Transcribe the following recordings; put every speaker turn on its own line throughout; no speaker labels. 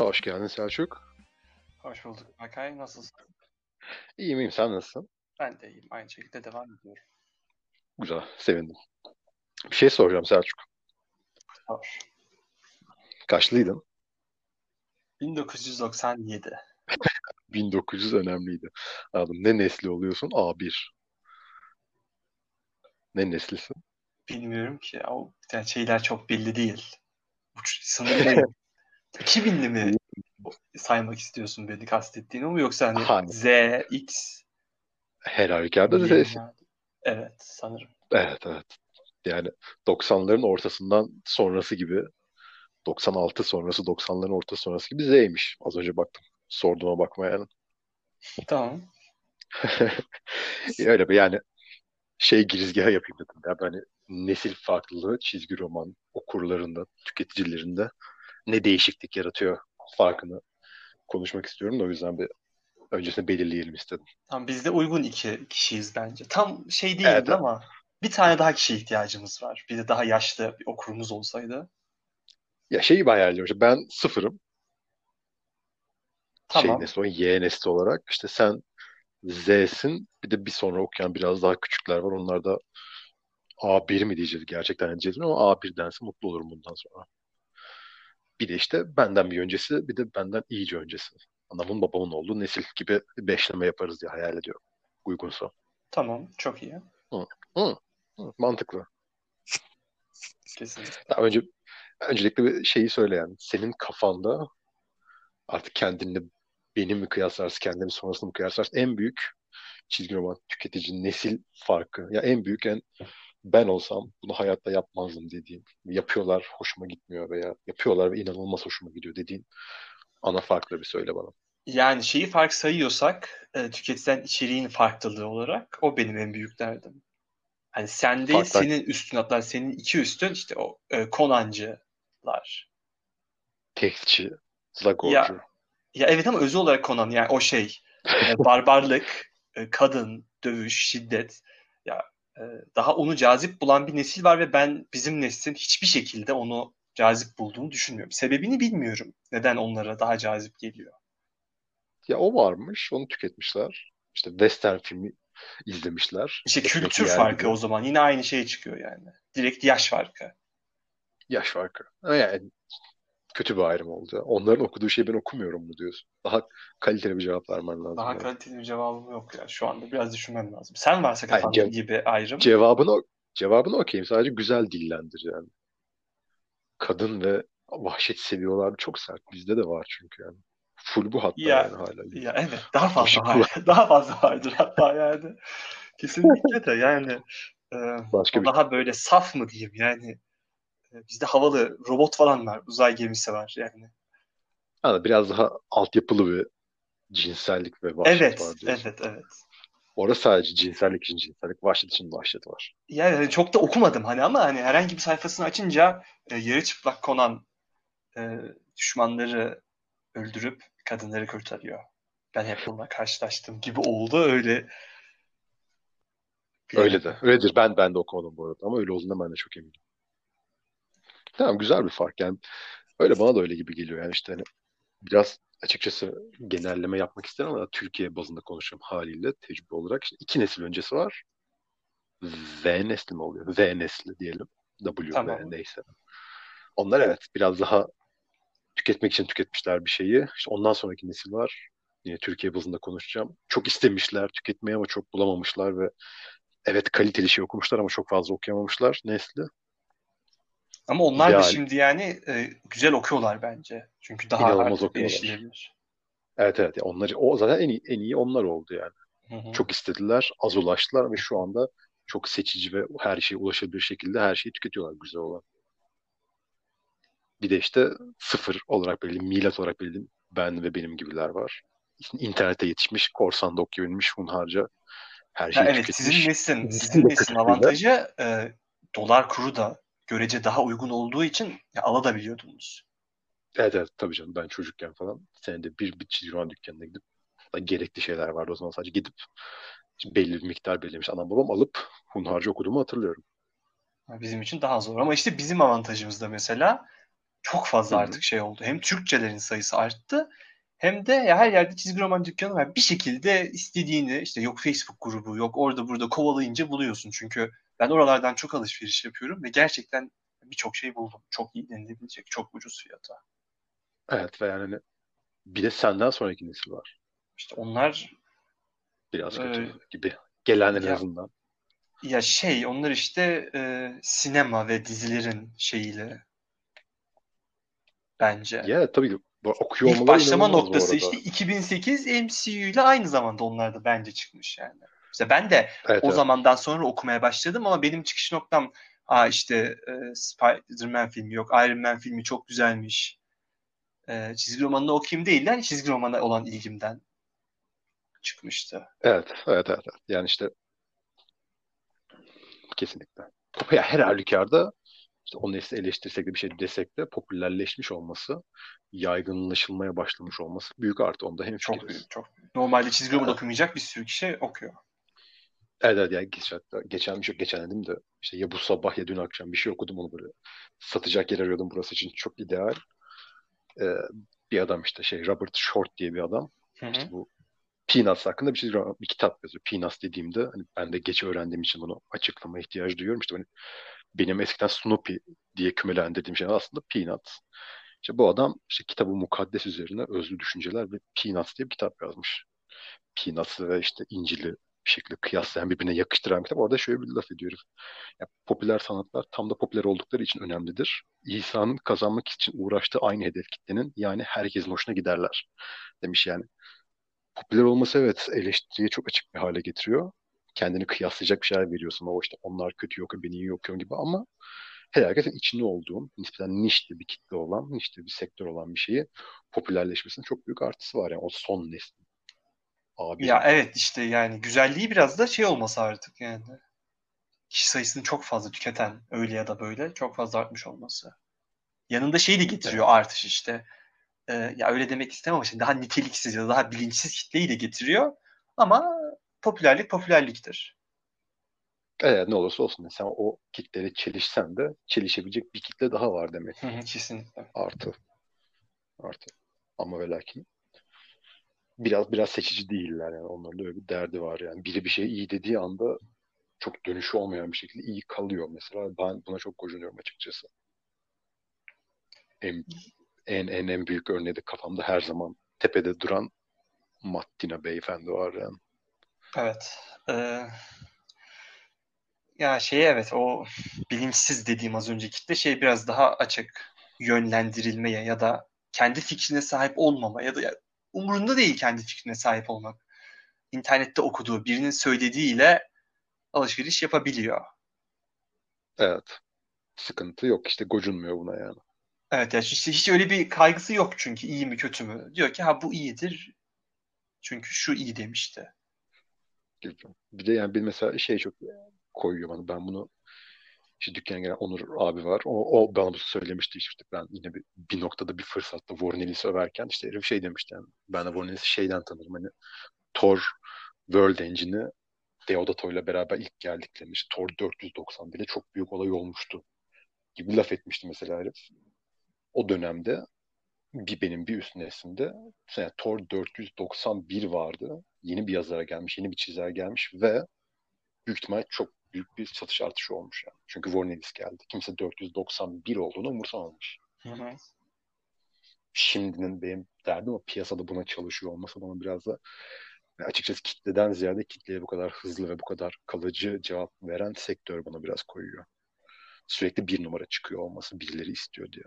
Hoş geldin Selçuk.
Hoş bulduk Makay. Nasılsın?
İyiyim iyiyim. Sen nasılsın?
Ben de iyiyim. Aynı şekilde devam ediyorum.
Güzel. Sevindim. Bir şey soracağım Selçuk.
Hoş.
Kaçlıydın?
1997.
1900 önemliydi. Anladım. Ne nesli oluyorsun? A1. Ne neslisin?
Bilmiyorum ki. O yani şeyler çok belli değil. Uç, sınırlı. 2000'li mi saymak istiyorsun beni kastettiğin o mu yoksa hani
Hayır.
Z, X?
Her halükarda
mi? Evet sanırım.
Evet evet. Yani 90'ların ortasından sonrası gibi 96 sonrası 90'ların ortası sonrası gibi Z'ymiş. Az önce baktım. Sorduğuma bakma yani.
Tamam.
Öyle bir yani şey girizgahı yapayım dedim. Ya hani nesil farklılığı çizgi roman okurlarında, tüketicilerinde ne değişiklik yaratıyor farkını konuşmak istiyorum da o yüzden bir öncesinde belirleyelim istedim.
Tamam biz de uygun iki kişiyiz bence. Tam şey değildi
Evet,
ama bir tane daha kişiye ihtiyacımız var. Bir de daha yaşlı bir okurumuz olsaydı.
Ya şeyi bayağı işte ben sıfırım. Şey
Tamam.
nesli o Y nesli olarak. İşte sen Z'sin. Bir de bir sonra okuyan biraz daha küçükler var. Onlar da A1 mi diyeceğiz gerçekten diyeceğiz ama A1 dense mutlu olurum bundan sonra. Bir de işte benden bir öncesi bir de benden iyice öncesi. Anamın babamın olduğu nesil gibi beşleme yaparız diye hayal ediyorum. Uygunsa.
Tamam. Çok iyi.
Hı, hı, mantıklı.
Kesinlikle.
Ya önce öncelikle bir şeyi söyle yani. Senin kafanda artık kendini benim mi kıyaslarsın, kendini sonrasını mı kıyaslarsın? En büyük çizgi roman tüketici nesil farkı. Ya en büyük en ben olsam bunu hayatta yapmazdım dediğim. Yapıyorlar hoşuma gitmiyor veya yapıyorlar ve inanılmaz hoşuma gidiyor dediğin ana farkları bir söyle bana.
Yani şeyi fark sayıyorsak e, tüketilen içeriğin farklılığı olarak o benim en büyük derdim. Hani sen değil
Farklar.
senin üstün hatta senin iki üstün işte o e, Conancılar.
Tekstçi, Zagorcu.
Ya ya evet ama özü olarak Conan yani o şey e, barbarlık, e, kadın, dövüş, şiddet ya daha onu cazip bulan bir nesil var ve ben bizim neslin hiçbir şekilde onu cazip bulduğunu düşünmüyorum. Sebebini bilmiyorum. Neden onlara daha cazip geliyor.
Ya o varmış, onu tüketmişler. İşte western filmi izlemişler.
İşte
Ekmek
kültür farkı
gibi.
o zaman yine aynı şey çıkıyor yani. Direkt yaş farkı.
Yaş farkı. Yani kötü bir ayrım oldu. Onların okuduğu şeyi ben okumuyorum mu diyorsun. Daha kaliteli bir cevap vermen lazım.
Daha
yani.
kaliteli bir cevabım yok ya. Şu anda biraz düşünmem lazım. Sen varsa kafanda
ce-
gibi ayrım.
Cevabını cevabını okuyayım. Sadece güzel dillendir yani. Kadın ve vahşet seviyorlar. Çok sert. Bizde de var çünkü yani. Full bu hatta
Ya
yani hala.
ya evet daha fazla var. Daha fazla vardır hatta yani. Kesinlikle de yani e,
Başka bir
daha böyle saf mı diyeyim yani. E, Bizde havalı robot falan var. Uzay gemisi var yani.
yani biraz daha altyapılı bir cinsellik ve vahşet
Evet,
var diyorsun.
evet, evet.
Orada sadece cinsellik için cinsellik, vahşet için vahşet var.
Yani çok da okumadım hani ama hani herhangi bir sayfasını açınca e, yarı çıplak konan e, düşmanları öldürüp kadınları kurtarıyor. Ben hep bununla karşılaştığım gibi oldu öyle.
Öyle de. Öyledir. Ben ben de okumadım bu arada ama öyle olduğundan ben de çok eminim. Tamam güzel bir fark yani. Öyle bana da öyle gibi geliyor yani işte hani biraz açıkçası genelleme yapmak isterim ama Türkiye bazında konuşuyorum haliyle tecrübe olarak. İşte iki nesil öncesi var. V nesli mi oluyor? V nesli diyelim. W, V
Tamam.
neyse. Onlar evet biraz daha tüketmek için tüketmişler bir şeyi. İşte ondan sonraki nesil var. Yine Türkiye bazında konuşacağım. Çok istemişler tüketmeyi ama çok bulamamışlar ve evet kaliteli şey okumuşlar ama çok fazla okuyamamışlar nesli.
Ama onlar da
İdeal.
şimdi yani e, güzel okuyorlar bence. Çünkü daha artık erişilebilir.
Evet evet. Ya Onlar, o zaten en iyi, en iyi onlar oldu yani.
Hı hı.
Çok istediler, az ulaştılar ve şu anda çok seçici ve her şeye ulaşabilir şekilde her şeyi tüketiyorlar güzel olan. Bir de işte sıfır olarak belli, milat olarak belli ben ve benim gibiler var. İnternete yetişmiş, korsanda okuyabilmiş, hunharca her şeyi
evet
tüketmiş.
sizin
Dizisi
sizin
de
neslin
kısıtlıyla.
avantajı e, dolar kuru da görece daha uygun olduğu için ya, alabiliyordunuz.
Evet evet tabii canım ben çocukken falan senede bir bir çizgi roman dükkanına gidip gerekli şeyler vardı o zaman sadece gidip belli bir miktar belirlemiş anam babam alıp hunharca okuduğumu hatırlıyorum.
Bizim için daha zor. Ama işte bizim avantajımız da mesela çok fazla
Hı hı.
artık şey oldu. Hem Türkçelerin sayısı arttı hem de ya her yerde çizgi roman dükkanı var. Bir şekilde istediğini işte yok Facebook grubu yok orada burada kovalayınca buluyorsun. Çünkü ben oralardan çok alışveriş yapıyorum ve gerçekten birçok şey buldum. Çok iyi denilebilecek, çok ucuz fiyata.
Evet ve yani bir de senden sonraki nesil var.
İşte onlar
Biraz kötü gibi. Gelen en
ya-
azından.
ya şey onlar işte e, sinema ve dizilerin şeyiyle bence.
Ya tabii ki okuyor
İlk başlama noktası işte 2008 MCU ile aynı zamanda onlar da bence çıkmış yani. İşte ben de
Evet,
o
evet.
zamandan sonra okumaya başladım ama benim çıkış noktam Aa işte e, Spider-Man filmi yok, Iron Man filmi çok güzelmiş. E, çizgi romanını okuyayım değil yani çizgi romana olan ilgimden çıkmıştı.
Evet, evet, evet, evet. Yani işte kesinlikle. Ya her halükarda işte o nesli eleştirsek de bir şey desek de popülerleşmiş olması, yaygınlaşılmaya başlamış olması büyük artı. Onda hem
Çok büyük, çok büyük. Normalde çizgi roman okumayacak bir sürü kişi okuyor.
Evet, evet yani geçen, geçen bir şey geçen dedim de işte ya bu sabah ya dün akşam bir şey okudum onu böyle satacak yer arıyordum burası için çok ideal. Ee, bir adam işte şey Robert Short diye bir adam
Hı hı.
işte bu Peanuts hakkında bir şey bir kitap yazıyor. Peanuts dediğimde hani ben de geç öğrendiğim için bunu açıklama ihtiyacı duyuyorum. İşte hani benim eskiden Snoopy diye kümelendirdiğim şey aslında Peanuts. İşte bu adam işte kitabı mukaddes üzerine özlü düşünceler ve Peanuts diye bir kitap yazmış. Peanuts'ı ve işte İncil'i bir şekilde kıyaslayan birbirine yakıştıran bir kitap. Orada şöyle bir laf ediyoruz. Ya, popüler sanatlar tam da popüler oldukları için önemlidir. İsa'nın kazanmak için uğraştığı aynı hedef kitlenin yani herkesin hoşuna giderler demiş yani. Popüler olması evet eleştiriye çok açık bir hale getiriyor. Kendini kıyaslayacak bir şeyler veriyorsun. O işte onlar kötü yok, ben iyi okuyorum gibi ama her herkesin içinde olduğun, nispeten nişli bir kitle olan, nişli bir sektör olan bir şeyi popülerleşmesinin çok büyük artısı var. Yani o son neslin. Abi.
Ya evet işte yani güzelliği biraz da şey olması artık yani. Kişi sayısını çok fazla tüketen öyle ya da böyle çok fazla artmış olması. Yanında şey de getiriyor artış işte. Ee, ya öyle demek istemem ama şimdi daha niteliksiz ya da daha bilinçsiz kitleyi de getiriyor. Ama popülerlik popülerliktir.
Evet ne olursa olsun. Sen o kitleyle çelişsen de çelişebilecek bir kitle daha var demek.
Kesinlikle.
Artı. Artı. Ama ve lakin biraz biraz seçici değiller yani. Onların da öyle bir derdi var yani. Biri bir şey iyi dediği anda çok dönüşü olmayan bir şekilde iyi kalıyor mesela. Ben buna çok gocunuyorum açıkçası. En en en, en büyük örneği de kafamda her zaman tepede duran Mattina beyefendi var yani.
Evet. Ee, ya şey evet o bilinçsiz dediğim az önce kitle şey biraz daha açık yönlendirilmeye ya da kendi fikrine sahip olmama ya da umurunda değil kendi fikrine sahip olmak. İnternette okuduğu birinin söylediğiyle alışveriş yapabiliyor.
Evet. Sıkıntı yok işte gocunmuyor buna yani.
Evet ya işte hiç öyle bir kaygısı yok çünkü iyi mi kötü mü? Diyor ki ha bu iyidir. Çünkü şu iyi demişti.
Bir de yani bir mesela şey çok koyuyor bana. Ben bunu işte dükkana gelen Onur abi var. O, o bana bunu söylemişti işte ben yine bir, bir noktada bir fırsatta Vornelis'i överken işte herif şey demişti yani. Ben de Vornelis'i şeyden tanırım hani Thor World Engine'i Deodato ile beraber ilk geldiklerinde işte Thor 490 bile çok büyük olay olmuştu gibi laf etmişti mesela herif. O dönemde bir benim bir üst neslimde yani Thor 491 vardı. Yeni bir yazara gelmiş, yeni bir çizer gelmiş ve büyük ihtimal çok büyük bir satış artışı olmuş yani. Çünkü Vornelis geldi. Kimse 491 olduğunu umursamamış.
Hı hı.
Şimdinin benim derdim o piyasada buna çalışıyor olması bana biraz da yani açıkçası kitleden ziyade kitleye bu kadar hızlı ve bu kadar kalıcı cevap veren sektör bana biraz koyuyor. Sürekli bir numara çıkıyor olması birileri istiyor diye.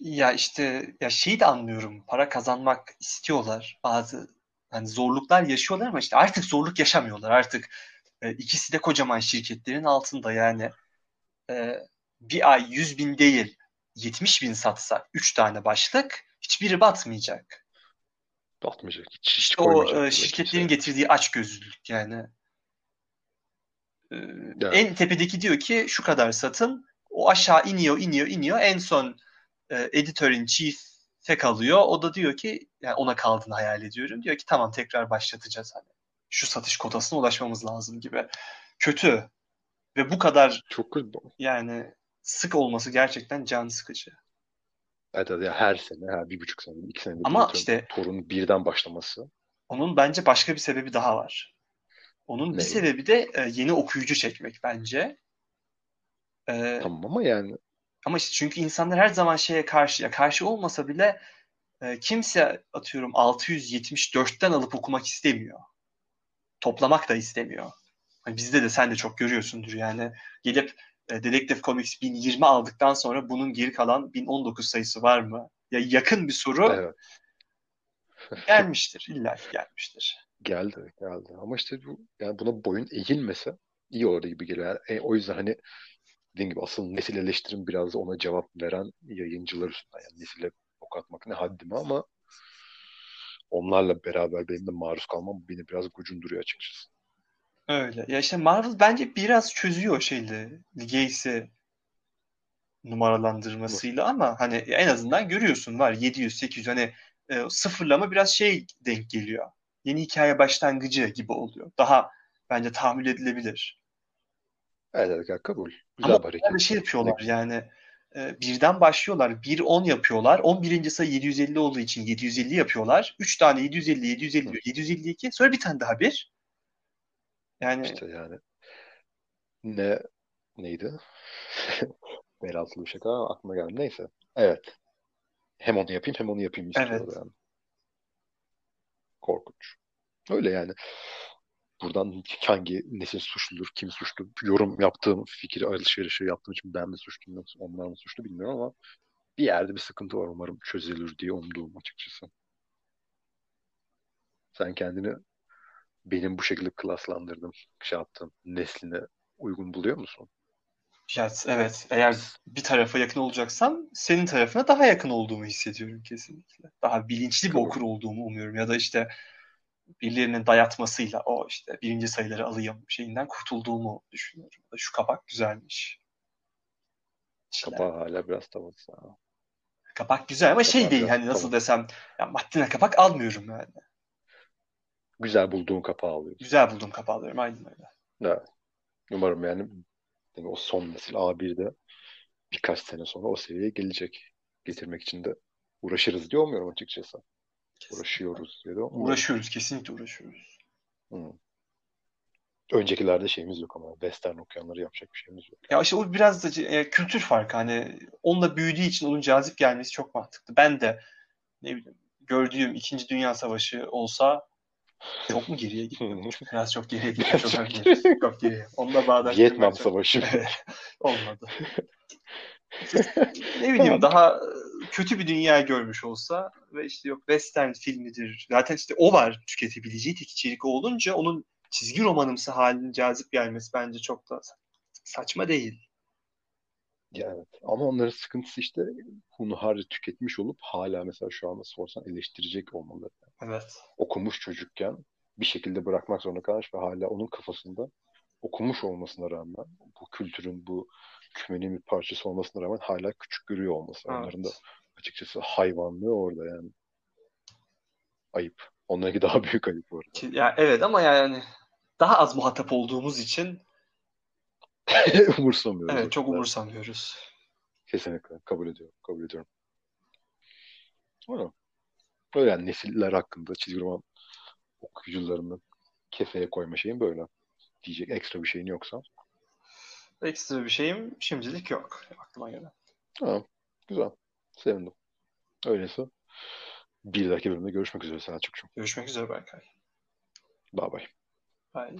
Ya işte ya şeyi de anlıyorum. Para kazanmak istiyorlar. Bazı hani zorluklar yaşıyorlar ama işte artık zorluk yaşamıyorlar. Artık e, ikisi de kocaman şirketlerin altında yani e, bir ay 100 bin değil 70 bin satsa 3 tane başlık hiçbiri batmayacak.
Batmayacak. Hiç, hiç
İşte o e, şirketlerin
kimse.
getirdiği açgözlülük yani. E,
Yani.
En tepedeki diyor ki şu kadar satın. O aşağı iniyor, iniyor, iniyor. En son e, editör in chief'e kalıyor. O da diyor ki yani ona kaldığını hayal ediyorum. Diyor ki tamam tekrar başlatacağız hani. Şu satış kotasına ulaşmamız lazım gibi. Kötü. Ve bu kadar
Çok kötü.
yani sık olması gerçekten can sıkıcı.
Evet, evet, yani her sene, her bir buçuk sene, iki senede bir
Ama
atıyorum,
işte
torun birden başlaması.
onun bence başka bir sebebi daha var. Onun bir
Ne?
sebebi de e, yeni okuyucu çekmek bence. E,
Tamam ama yani
Ama işte çünkü insanlar her zaman şeye karşı, ya karşı olmasa bile e, kimse atıyorum 674'ten alıp okumak istemiyor. Toplamak da istemiyor. Hani bizde de sen de çok görüyorsundur yani. Gelip e, Dedektif Comics 1020 aldıktan sonra bunun geri kalan 1019 sayısı var mı? Ya yakın bir soru
evet,
gelmiştir. İlla gelmiştir.
geldi, geldi. Ama işte bu, yani buna boyun eğilmese iyi olurdu gibi geliyor. Yani, e, o yüzden hani dediğim gibi asıl nesil eleştirim biraz ona cevap veren yayıncılar üstünden. Yani nesile ok atmak ne haddime ama onlarla beraber benim de maruz kalmam beni biraz gocunduruyor açıkçası.
Öyle. Ya işte Marvel bence biraz çözüyor o şeyle. Gacy numaralandırmasıyla ama hani en azından görüyorsun var 700 800 hani e, sıfırlama biraz şey denk geliyor. Yeni hikaye başlangıcı gibi oluyor. Daha bence tahammül edilebilir.
Evet, evet kabul. Güzel
Ama
bir
şey yapıyorlar yani e, birden başlıyorlar. 1-10 yapıyorlar. 11. sayı 750 olduğu için 750 yapıyorlar. 3 tane 750, 750,
Hı.
752 sonra bir tane daha bir. Yani
İşte yani ne neydi? Bel altılı bir şaka aklıma geldi. Neyse. Evet. Hem onu yapayım hem onu yapayım istiyorlar
evet.
yani. Korkunç. Öyle yani. Buradan hangi nesil suçludur, kim suçlu? Yorum yaptığım, fikir alışverişi yaptığım için ben mi suçluyum yoksa onlar mı suçlu bilmiyorum ama bir yerde bir sıkıntı var umarım çözülür diye umduğum açıkçası. Sen kendini benim bu şekilde klaslandırdığım, şey yaptığım nesline uygun buluyor musun?
Ya, evet, eğer bir tarafa yakın olacaksam senin tarafına daha yakın olduğumu hissediyorum kesinlikle. Daha bilinçli bir okur olduğumu umuyorum. Ya da işte birilerinin dayatmasıyla o işte birinci sayıları alayım şeyinden kurtulduğumu düşünüyorum. Şu kapak güzelmiş. İşte,
Kapağı hala biraz tavası.
kapak güzel ama şey
Kapağı
değil hani nasıl
tamam.
desem ya maddine kapak almıyorum yani.
Güzel bulduğun kapağı alıyorsun.
Güzel buldum kapağı alıyorum aynen öyle.
Evet. Umarım yani, o son nesil A1'de birkaç sene sonra o seviyeye gelecek. Getirmek için de uğraşırız diye umuyorum açıkçası.
Kesinlikle.
Uğraşıyoruz de umuyorum.
Uğraşıyoruz kesinlikle uğraşıyoruz.
Hı. Öncekilerde şeyimiz yok ama western okuyanları yapacak bir şeyimiz yok.
Ya işte o biraz da e, kültür farkı hani onunla büyüdüğü için onun cazip gelmesi çok mantıklı. Ben de ne bileyim gördüğüm İkinci Dünya Savaşı olsa çok mu geriye gittim? Biraz çok geriye gittim. Çok,
Çok
geriye. çok geriye. Onunla bağdaştırmak
Vietnam
çok-
Savaşı.
Olmadı. ne bileyim daha kötü bir dünya görmüş olsa ve işte yok western filmidir. Zaten işte o var tüketebileceği tek içerik olunca onun çizgi romanımsı halinin cazip gelmesi bence çok da saçma değil.
Ya evet. Ama onların sıkıntısı işte hunharca tüketmiş olup hala mesela şu anda sorsan eleştirecek olmaları.
Evet.
Okumuş çocukken bir şekilde bırakmak zorunda kalmış ve hala onun kafasında okumuş olmasına rağmen bu kültürün bu kümenin bir parçası olmasına rağmen hala küçük görüyor olması. Onların da
Evet.
açıkçası hayvanlığı orada yani. Ayıp. Onlarınki daha büyük ayıp bu arada.
Ya evet ama yani daha az muhatap olduğumuz için
Umursamıyoruz.
evet çok umursamıyoruz.
Kesinlikle. Kabul ediyorum. Kabul ediyorum. Ama öyle yani nesiller hakkında çizgi roman okuyucularını kefeye koyma şeyin böyle. Diyecek ekstra bir şeyin yoksa.
Ekstra bir şeyim şimdilik yok aklıma gelen.
Ha, güzel. Sevindim. Öyleyse bir dahaki bölümde görüşmek üzere Selçuk'cum.
Görüşmek üzere Berkay.
Bye bye.
Bye.